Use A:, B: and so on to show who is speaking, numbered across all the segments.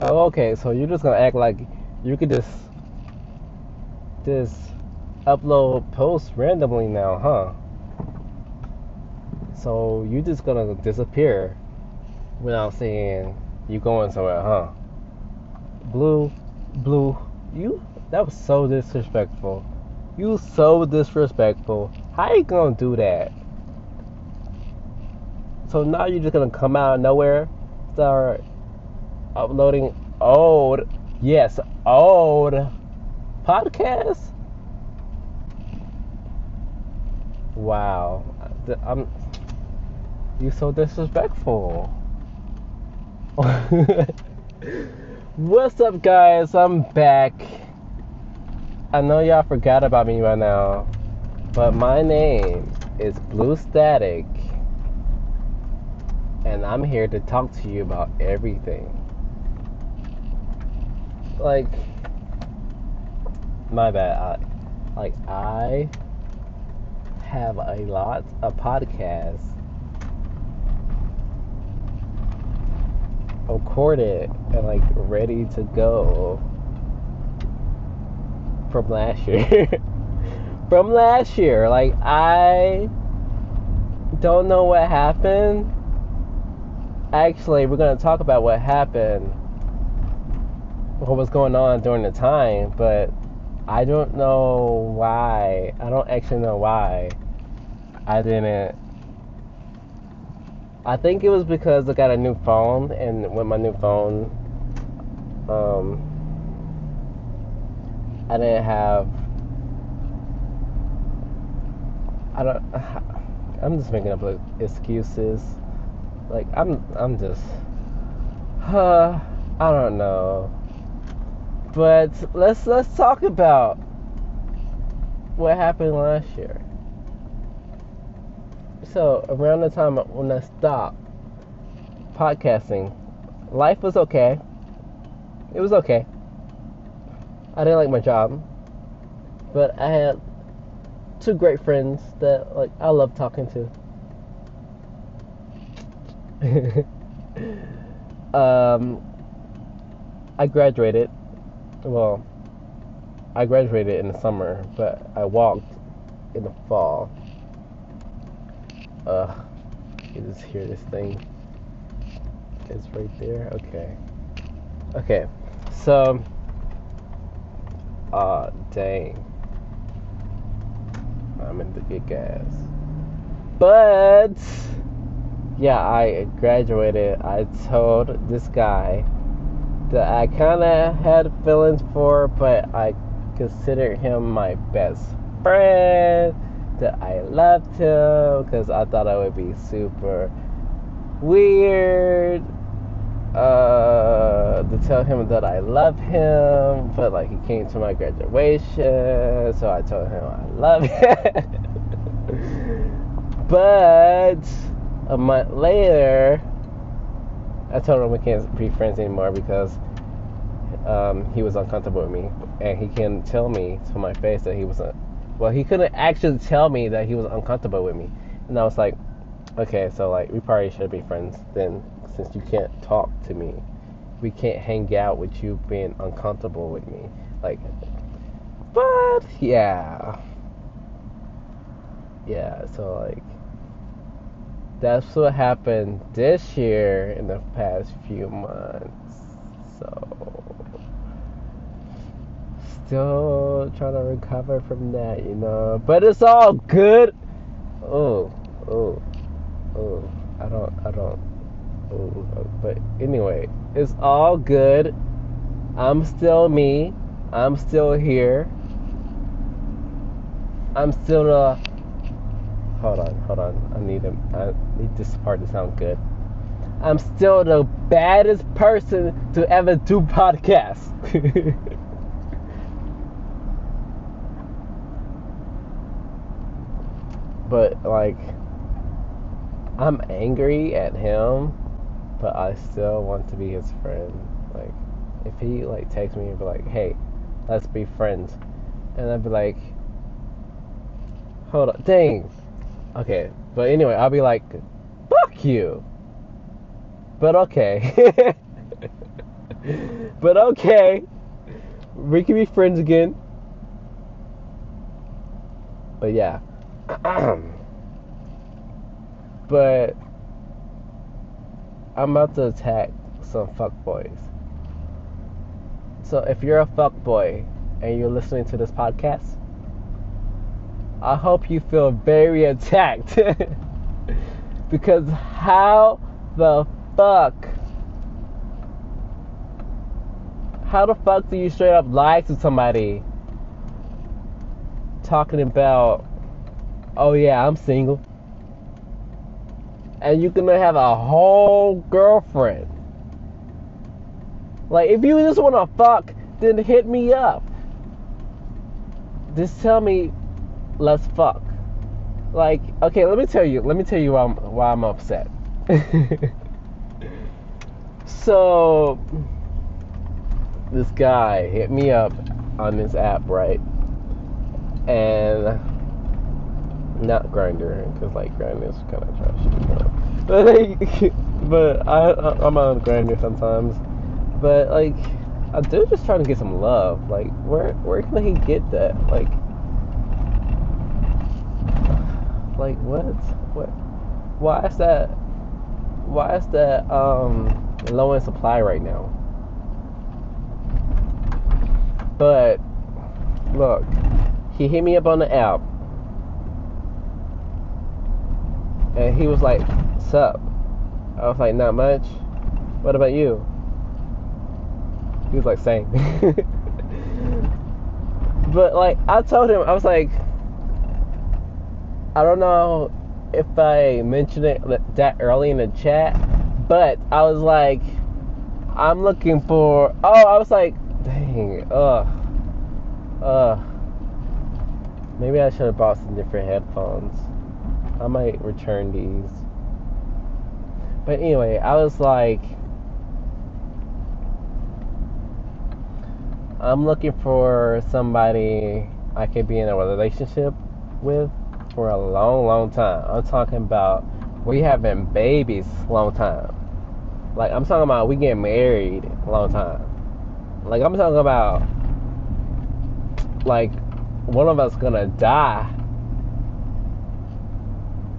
A: Oh, okay. So you're just gonna act like you could just just upload posts randomly now, huh? So you're just gonna disappear without saying you going somewhere, huh? Blue, blue, you that was so disrespectful. You so disrespectful. How you gonna do that? So now you're just gonna come out of nowhere, start uploading old, yes, old podcasts. Wow, I'm. You so disrespectful. What's up, guys? I'm back. I know y'all forgot about me right now, but my name is Blue Static, and I'm here to talk to you about everything. Like, my bad. I, like, I have a lot of podcasts recorded and like ready to go from last year. from last year. Like I don't know what happened. Actually, we're gonna talk about what happened, what was going on during the time, but I don't know why. I don't actually know why I didn't. I think it was because I got a new phone, and with my new phone, um, I didn't have. I don't. I'm just making up excuses. Like I'm. I'm just. Uh, I don't know. But let's let's talk about what happened last year. So around the time when I stopped podcasting, life was okay. It was okay. I didn't like my job, but I had two great friends that like I love talking to. um, I graduated. Well, I graduated in the summer, but I walked in the fall. Uh, you just hear this thing. It's right there. Okay. Okay. So Ah, dang. I'm in the good gas. But, yeah, I graduated. I told this guy that I kind of had feelings for, but I considered him my best friend. That I loved him because I thought I would be super weird uh, to tell him that I love him, but like he came to my graduation, so I told him I love him. but a month later, I told him we can't be friends anymore because um, he was uncomfortable with me, and he can tell me to my face that he wasn't. Well, he couldn't actually tell me that he was uncomfortable with me, and I was like, okay, so like we probably should be friends then since you can't talk to me. We can't hang out with you being uncomfortable with me. Like, but yeah. Yeah, so like, that's what happened this year in the past few months. So, still trying to recover from that, you know. But it's all good. Oh, oh, oh. I don't, I don't but anyway, it's all good. I'm still me. I'm still here. I'm still the. Hold on, hold on. I need him. I need this part to sound good. I'm still the baddest person to ever do podcasts. but like, I'm angry at him but I still want to be his friend. Like, if he like texts me and be like, "Hey, let's be friends," and I'd be like, "Hold on, dang." Okay, but anyway, I'll be like, "Fuck you." But okay. but okay, we can be friends again. But yeah. but I'm about to attack some fuckboys. So if you're a fuckboy and you're listening to this podcast, I hope you feel very attacked. because how the fuck how the fuck do you straight up lie to somebody talking about oh yeah i'm single. And you're gonna have a whole girlfriend. Like if you just want to fuck then hit me up. Just tell me let's fuck like okay let me tell you let me tell you why i'm, why I'm upset so this guy hit me up on this app, right? And not Grindr because like Grindr is kind of trash. But like, but I I'm on Grindr sometimes. But like, I do just trying to get some love. Like, where where can he get that? Like, like what? What? Why is that? Why is that um low in supply right now? But look, he hit me up on the app. And he was like, Sup? I was like, Not much. What about you? He was like, Same. but like, I told him, I was like, I don't know if I mentioned it that early in the chat, but I was like, I'm looking for. Oh, I was like, Dang, ugh. Ugh. Maybe I should have bought some different headphones. I might return these. But anyway, I was like, I'm looking for somebody I could be in a relationship with for a long, long time. I'm talking about we been babies long time. Like I'm talking about we get married long time. Like I'm talking about like one of us gonna die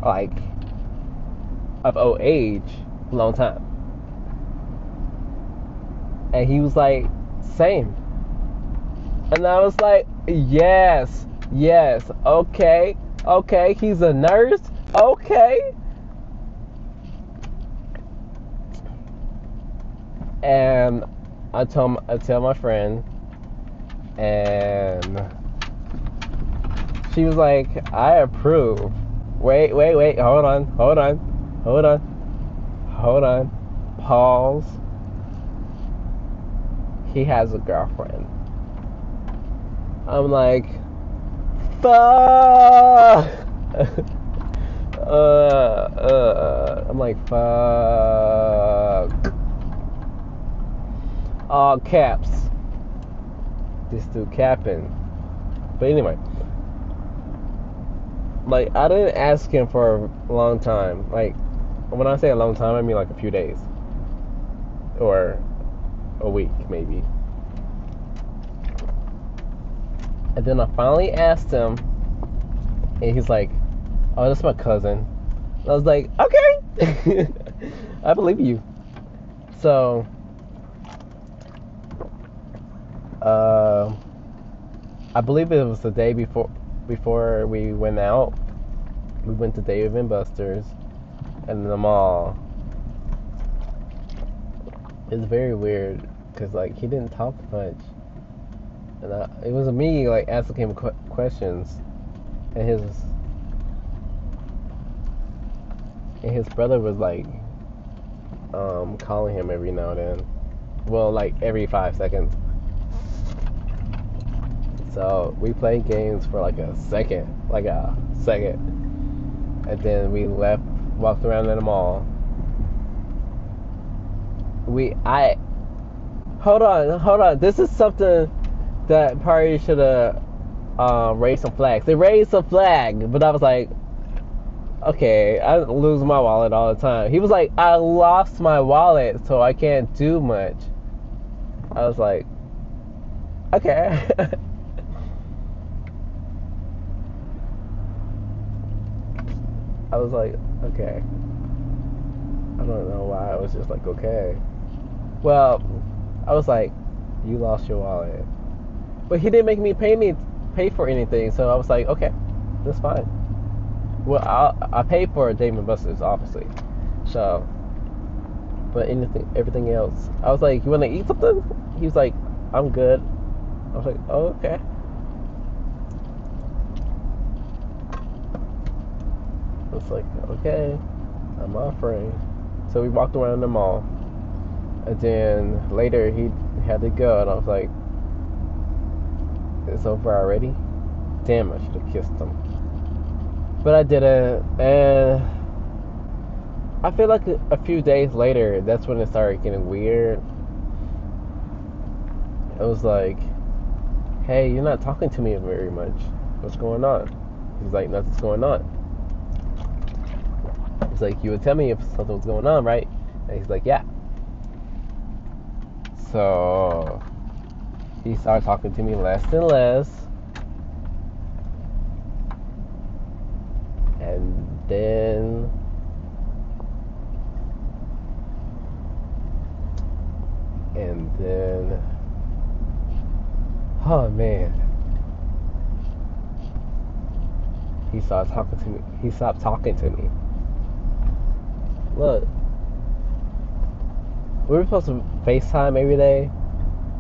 A: like of old age long time. And he was like, same. And I was like, yes, yes, okay, okay, he's a nurse, okay. And I tell I tell my friend, and she was like, "I approve." Wait, wait, wait. Hold on, hold on, hold on, hold on. Pause. He has a girlfriend. I'm like, fuck. uh, uh, I'm like, fuck all caps. This dude capping. But anyway, like I didn't ask him for a long time. Like when I say a long time, I mean like a few days or a week maybe. And then I finally asked him, and he's like, "Oh, that's my cousin." And I was like, "Okay, I believe you." So uh, I believe it was the day before before we went out. We went to Dave and Buster's and the mall. It's very weird because like he didn't talk much, and I, it was me like asking him qu- questions, and his and his brother was like um, calling him every now and then. Well, like every five seconds. So we played games for like a second, like a second, and then we left, walked around in the mall. We I hold on, hold on. This is something that probably should have uh, raised some flags. They raised a flag, but I was like, okay, I lose my wallet all the time. He was like, I lost my wallet, so I can't do much. I was like, okay. I was like, okay. I don't know why. I was just like, okay. Well, I was like, you lost your wallet, but he didn't make me pay me pay for anything. So I was like, okay, that's fine. Well, I I paid for Dave and Buster's obviously, so. But anything, everything else, I was like, you want to eat something? He was like, I'm good. I was like, oh okay. I was like, okay, I'm offering. So we walked around the mall. And then later he had to go, and I was like, it's over already? Damn, I should have kissed him. But I didn't, and I feel like a, few days later, that's when it started getting weird. It was like, hey, you're not talking to me very much. What's going on? He's like, nothing's going on. He's like, you would tell me if something was going on, right? And he's like, yeah. So he started talking to me less and less. And then and then oh man. He started talking to me he stopped talking to me. Look. We were supposed to FaceTime every day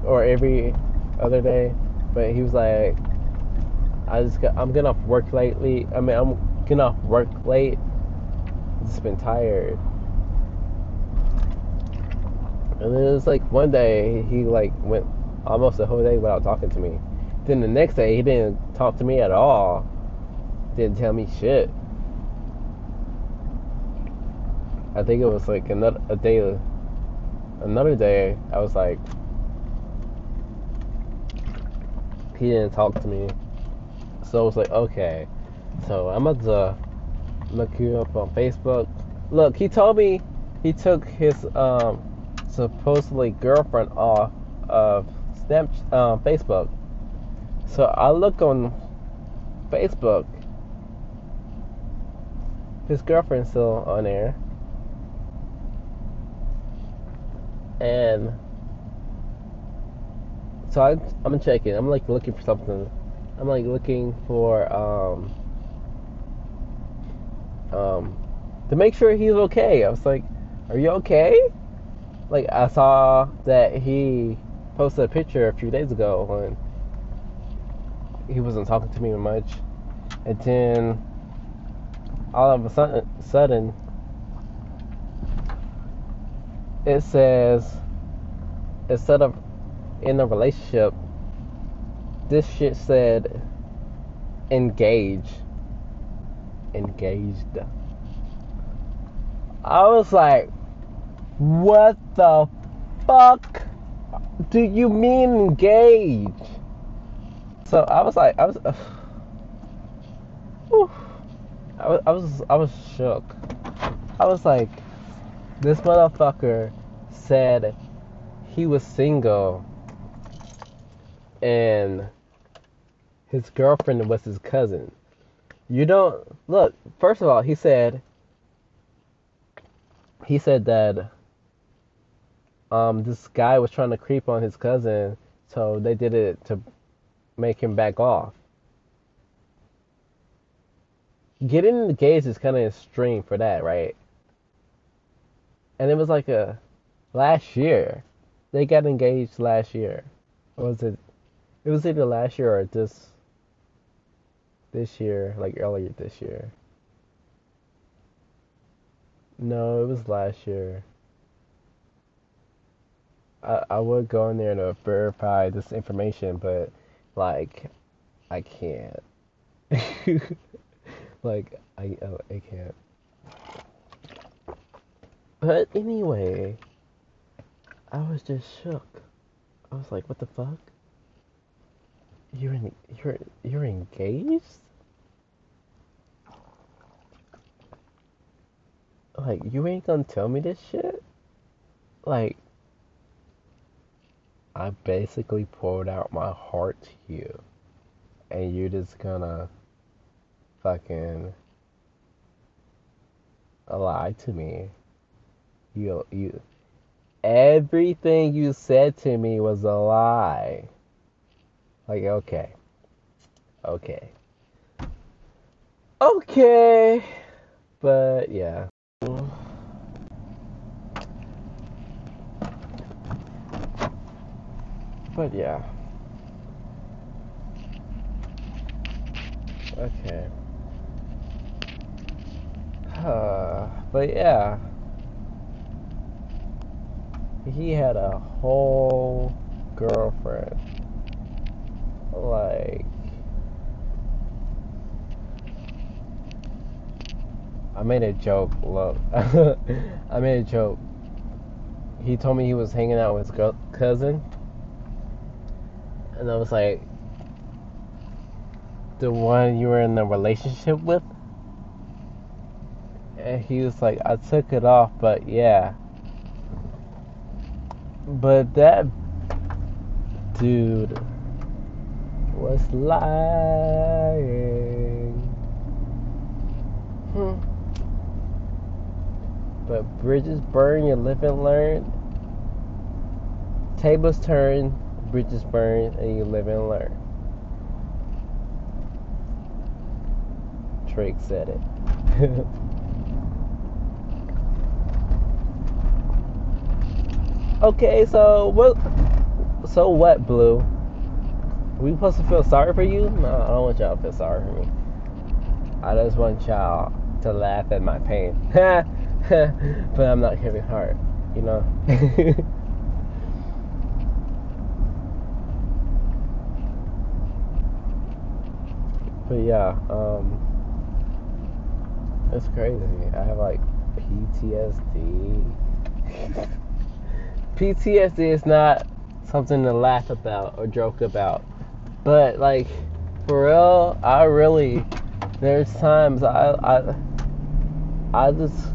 A: or every other day, but he was like, I just got, I'm getting off work lately. I mean, I'm getting off work late. I've just been tired. And then it was like one day he like went almost the whole day without talking to me. Then the next day he didn't talk to me at all. Didn't tell me shit. I think it was like another a day another day, I was like, he didn't talk to me. So I was like, okay. So I'm about to look you up on Facebook. Look, he told me he took his um, supposedly girlfriend off of Snap um, Facebook. So I look on Facebook. His girlfriend's still on there. and so I, I'm checking. I'm like looking for something. I'm like looking for um um to make sure he's okay. I was like, "Are you okay?" Like I saw that he posted a picture a few days ago and he wasn't talking to me much, and then all of a sudden, sudden it says instead of in a relationship, this shit said engage. Engaged. I was like, what the fuck do you mean engage? So I was like, I was, uh, I was, I was, I was shook. I was like, this motherfucker said he was single and his girlfriend was his cousin. You don't look, first of all, he said he said that um this guy was trying to creep on his cousin, so they did it to make him back off. Getting engaged is kind of extreme for that, right? and it was like a last year. They got engaged last year. Or was it? It was either last year or this. This year, like earlier this year. No, it was last year. I I would go in there to verify this information, but like, I can't. like I oh, I can't. But anyway, I was just shook. I was like, what the fuck? You're in, you're you're engaged? Like you ain't gonna tell me this shit? Like I basically poured out my heart to you, and you're just gonna fucking lie to me. You, you, everything you said to me was a lie. Like, okay, okay, okay, but yeah. But yeah. Okay. Uh, but yeah. He had a whole girlfriend. Like. I made a joke, look. I made a joke. He told me he was hanging out with his cousin and I was like, the one you were in a relationship with? And he was like, I took it off, but yeah. But that dude was lying. Hmm. But bridges burn, you live and learn. Tables turn, bridges burn and you live and learn. Drake said it. okay, so what? So what, Blue? We supposed to feel sorry for you? No, I don't want y'all to feel sorry for me. I just want y'all to laugh at my pain. but I'm not Kevin Hart, you know? But yeah, um, it's crazy. I have like PTSD. PTSD is not something to laugh about or joke about, but like for real, I really there's times I I I just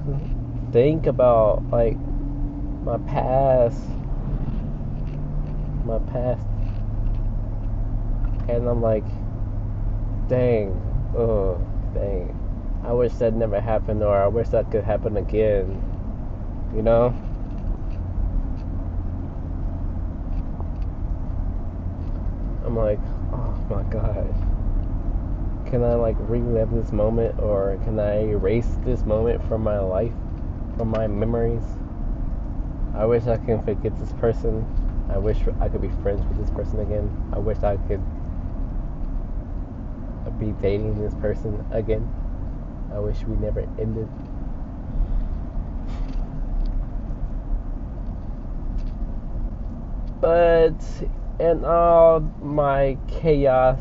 A: think about like my past my past and I'm like dang, oh, dang. I wish that never happened, or I wish that could happen again. You know? I'm like, my god. Can I like relive this moment, or can I erase this moment from my life, from my memories? I wish I can forget this person. I wish I could be friends with this person again. I wish I could be dating this person again. I wish we never ended. But in all my chaos,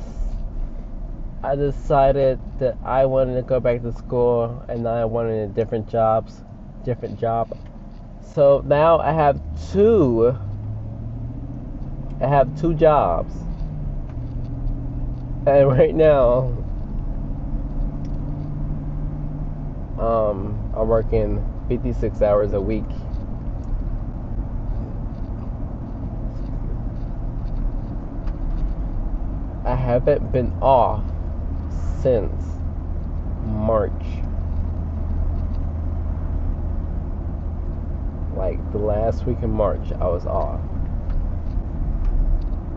A: I decided that I wanted to go back to school and I wanted different jobs, different job. So now I have two. I have two jobs. And right now, um, I'm working 56 hours a week. I haven't been off since March. Like the last week in March, I was off.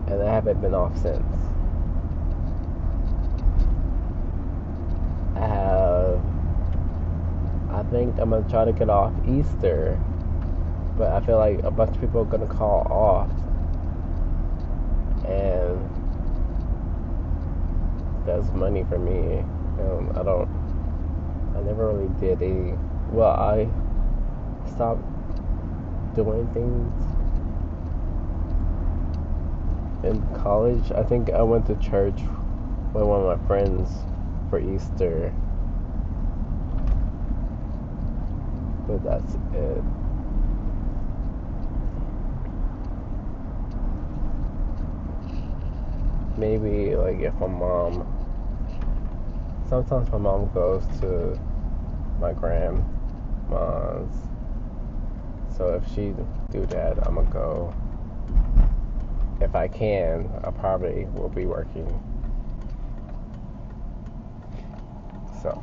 A: And I haven't been off since. I have. I think I'm gonna try to get off Easter, but I feel like a bunch of people are gonna call off, and that's money for me. Um, I don't. I never really did a. Well, I stopped doing things in college. I think I went to church with one of my friends for Easter. But that's it. Maybe like if my mom sometimes my mom goes to my grandma's so if she do that I'ma go if I can, I probably will be working. So.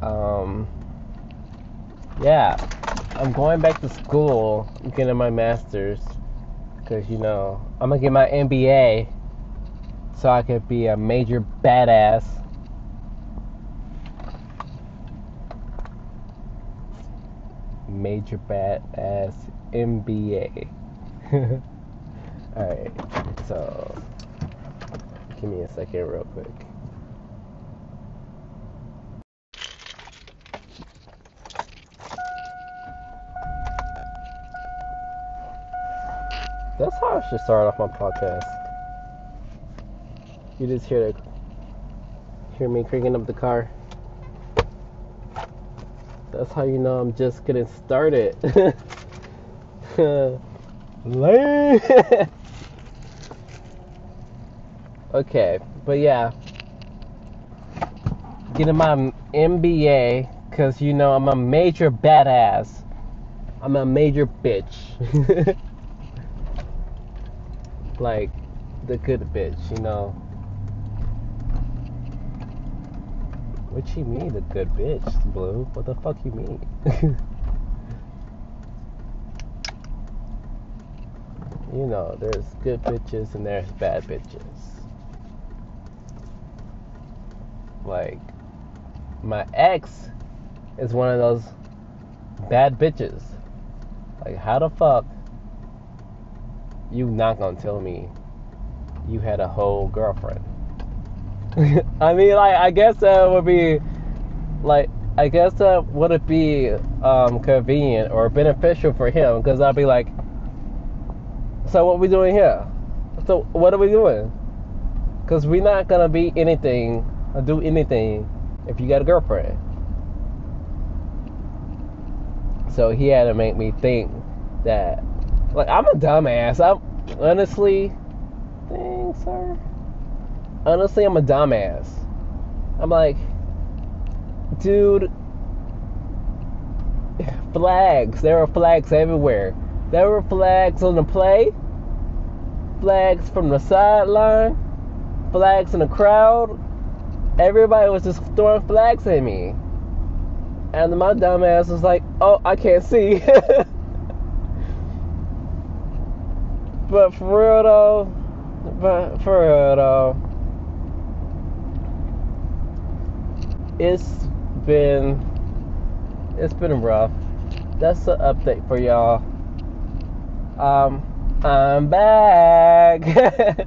A: Um, yeah, I'm going back to school, getting my master's, because you know I'm gonna get my MBA, so I could be a major badass. Major badass MBA. Alright, so give me a second, real quick. Should start off my podcast. You just hear the, hear me cranking up the car. That's how you know I'm just getting started. Okay, but yeah, getting my MBA because you know I'm a major badass. I'm a major bitch. like the good bitch, you know. What you mean, the good bitch, Blue? What the fuck you mean? you know, there's good bitches and there's bad bitches. Like, my ex is one of those bad bitches. Like, how the fuck you not gonna tell me you had a whole girlfriend. I mean, like, I guess that would be, like, I guess that would it be um, convenient or beneficial for him? Because I'd be like, so what we doing here? So what are we doing? Because we're not gonna be anything or do anything if you got a girlfriend. So he had to make me think that like I'm a dumbass. I'm honestly, thanks, sir. Honestly, I'm a dumbass. I'm like, dude, flags. There are flags everywhere. There were flags on the play, flags from the sideline, flags in the crowd. Everybody was just throwing flags at me. And my dumbass was like, oh, I can't see. But for real though, but for real though, it's been it's been rough. That's the update for y'all. Um, I'm back.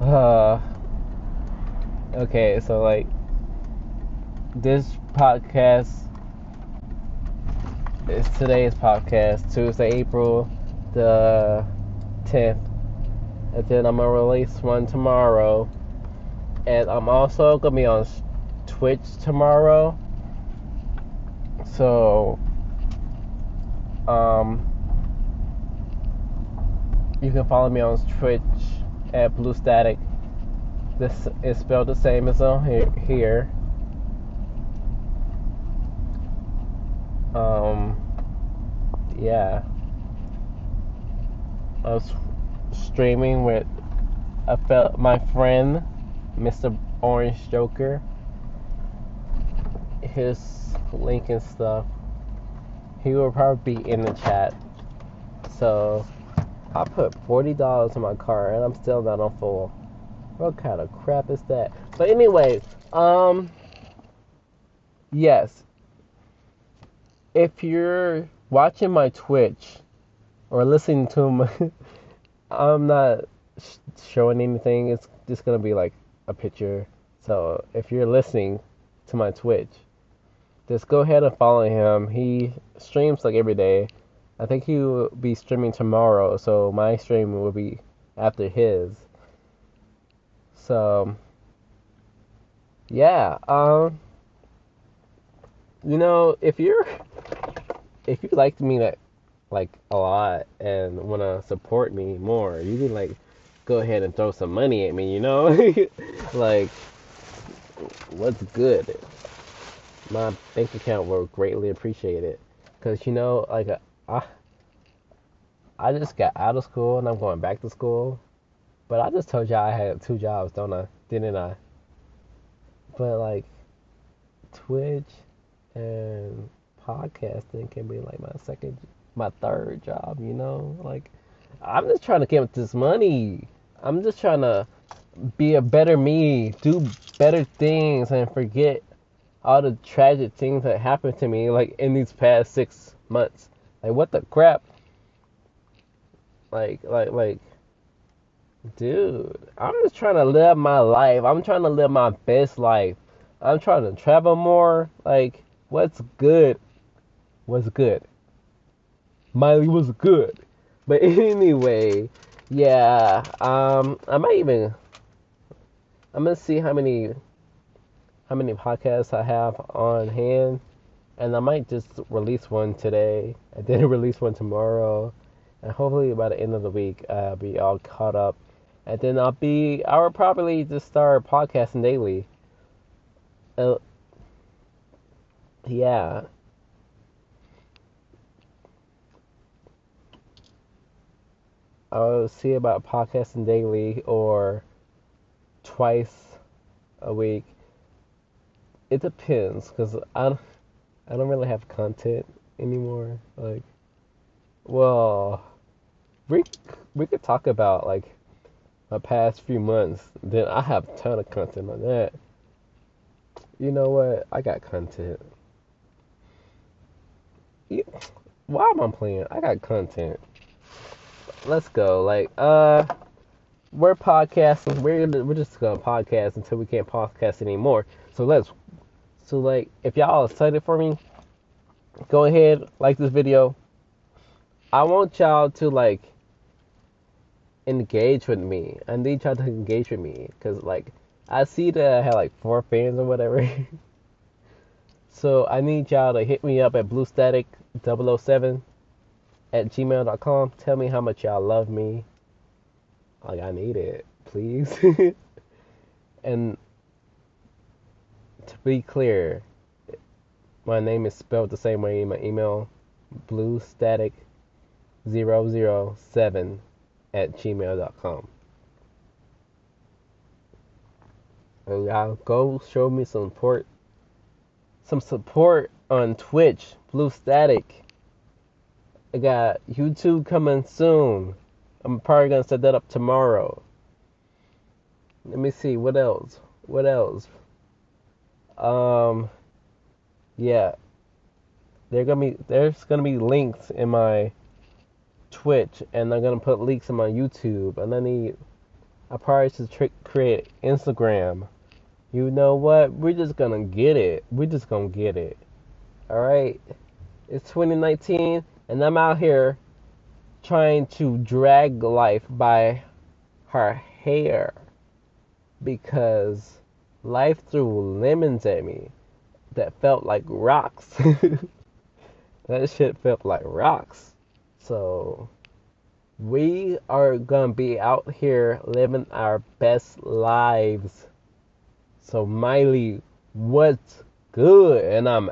A: uh, okay, so like this podcast it's today's podcast, Tuesday, April the 10th. And then I'm gonna release one tomorrow. And I'm also gonna be on Twitch tomorrow. So, um, you can follow me on Twitch at Blue Static. This is spelled the same as on here. Um, yeah. I was streaming with I felt my friend, Mr. Orange Joker. His link and stuff. He will probably be in the chat. So I put forty dollars in my car and I'm still not on full. What kind of crap is that? But anyway, um yes, if you're watching my Twitch or listening to my, I'm not showing anything. It's just gonna be like a picture. So if you're listening to my Twitch, just go ahead and follow him. He streams like every day. I think he will be streaming tomorrow, so my stream will be after his. So yeah, um you know, if you're if you liked me like like a lot and want to support me more, you can like go ahead and throw some money at me, you know? like, what's good? My bank account will greatly appreciate it. Because, you know, like, uh, I, I just got out of school and I'm going back to school. But I just told y'all I had two jobs, don't I? Didn't I? But, like, Twitch and podcasting can be like my second, my third job, you know? Like, I'm just trying to get this money. I'm just trying to be a better me, do better things, and forget all the tragic things that happened to me, like in these past six months. Like, what the crap? Like, like, like, dude, I'm just trying to live my life. I'm trying to live my best life. I'm trying to travel more. Like, what's good? What's good? Miley was good. But anyway, yeah, um, I might even, I'm gonna see how many, how many podcasts I have on hand, and I might just release one today, and then release one tomorrow, and hopefully by the end of the week I'll be all caught up, and then I'll be, I will probably just start podcasting daily. Uh, yeah, I'll see about podcasting daily or twice a week. It depends because I, I don't really have content anymore. Like, well, we we could talk about like my past few months. Then I have a ton of content on that. You know what? I got content. Yeah. Why am I playing? I got content let's go. Like, uh, we're podcasting. We're gonna, we're just gonna podcast until we can't podcast anymore. So let's. So like, if y'all excited for me, go ahead like this video. I want y'all to like engage with me. I need y'all to engage with me because like I see that I have like four fans or whatever. so I need y'all to hit me up at Blue Static 007 at gmail.com. Tell me how much y'all love me. Like, I need it, please. and to be clear, my name is spelled the same way in my email bluestatic007 at gmail.com. And y'all go show me some support, some support on Twitch, Blue Static. I got YouTube coming soon. I'm probably gonna set that up tomorrow. Let me see what else. What else? Um, yeah. There gonna be there's gonna be links in my Twitch, and I'm gonna put links in my YouTube, and I need I probably should trick create Instagram. You know what? We're just gonna get it. We're just gonna get it. All right. It's 2019 and I'm out here trying to drag life by her hair because life threw lemons at me that felt like rocks. that shit felt like rocks. So we are gonna be out here living our best lives. So Miley, what's good? And I'm